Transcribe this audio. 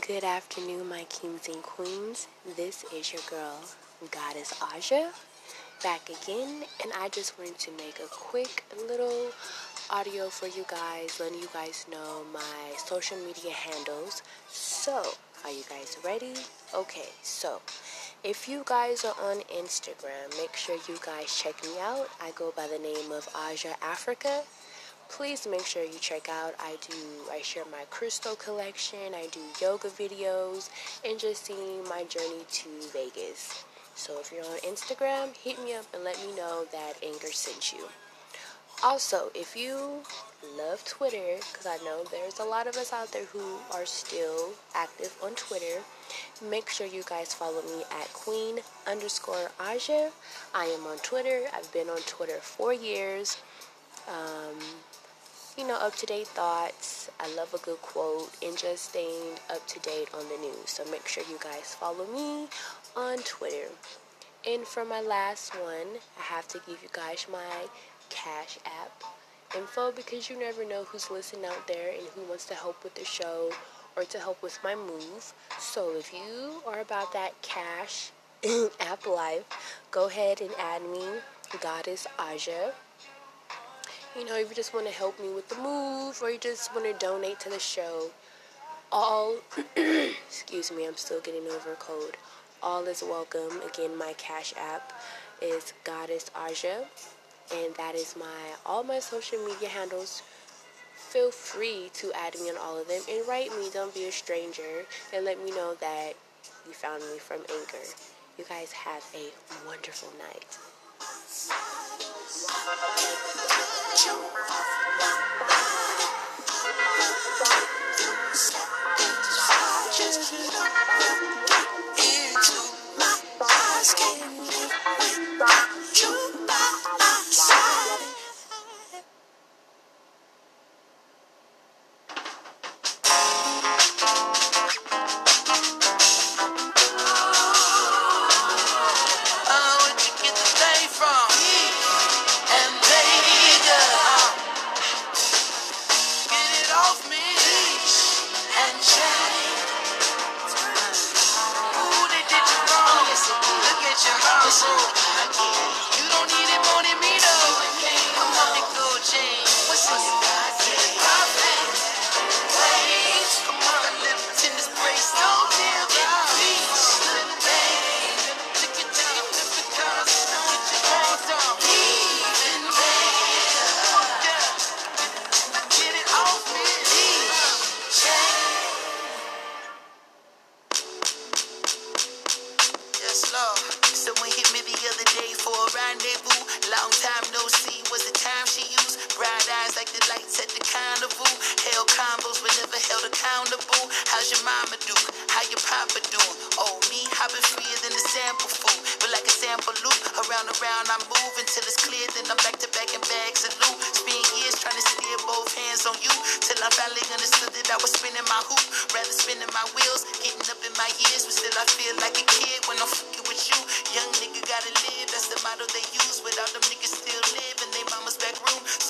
Good afternoon, my kings and queens. This is your girl, Goddess Aja, back again, and I just wanted to make a quick little audio for you guys, letting you guys know my social media handles. So, are you guys ready? Okay, so if you guys are on Instagram, make sure you guys check me out. I go by the name of Aja Africa please make sure you check out i do i share my crystal collection i do yoga videos and just seeing my journey to vegas. So if you're on instagram hit me up and let me know that Anchor sent you. Also if you love twitter because i know there's a lot of us out there who are still active on twitter make sure you guys follow me at queen underscore aja. I am on twitter. I've been on twitter for years. Um, you know, up to date thoughts. I love a good quote and just staying up to date on the news. So make sure you guys follow me on Twitter. And for my last one, I have to give you guys my Cash App info because you never know who's listening out there and who wants to help with the show or to help with my move. So if you are about that cash app life, go ahead and add me, Goddess Aja you know, if you just want to help me with the move or you just want to donate to the show, all, excuse me, I'm still getting over a cold. All is welcome. Again, my Cash App is Goddess Aja, and that is my all my social media handles. Feel free to add me on all of them and write me. Don't be a stranger, and let me know that you found me from Anchor. You guys have a wonderful night. 九八 Without them niggas still live in they mama's back room. So I've been freer than a sample fool. But like a sample loop, around and round I moving till it's clear. Then I'm back to back in bags of loot. Spend years trying to steer both hands on you till I finally understood that I was spinning my hoop. Rather spinning my wheels, getting up at the stars.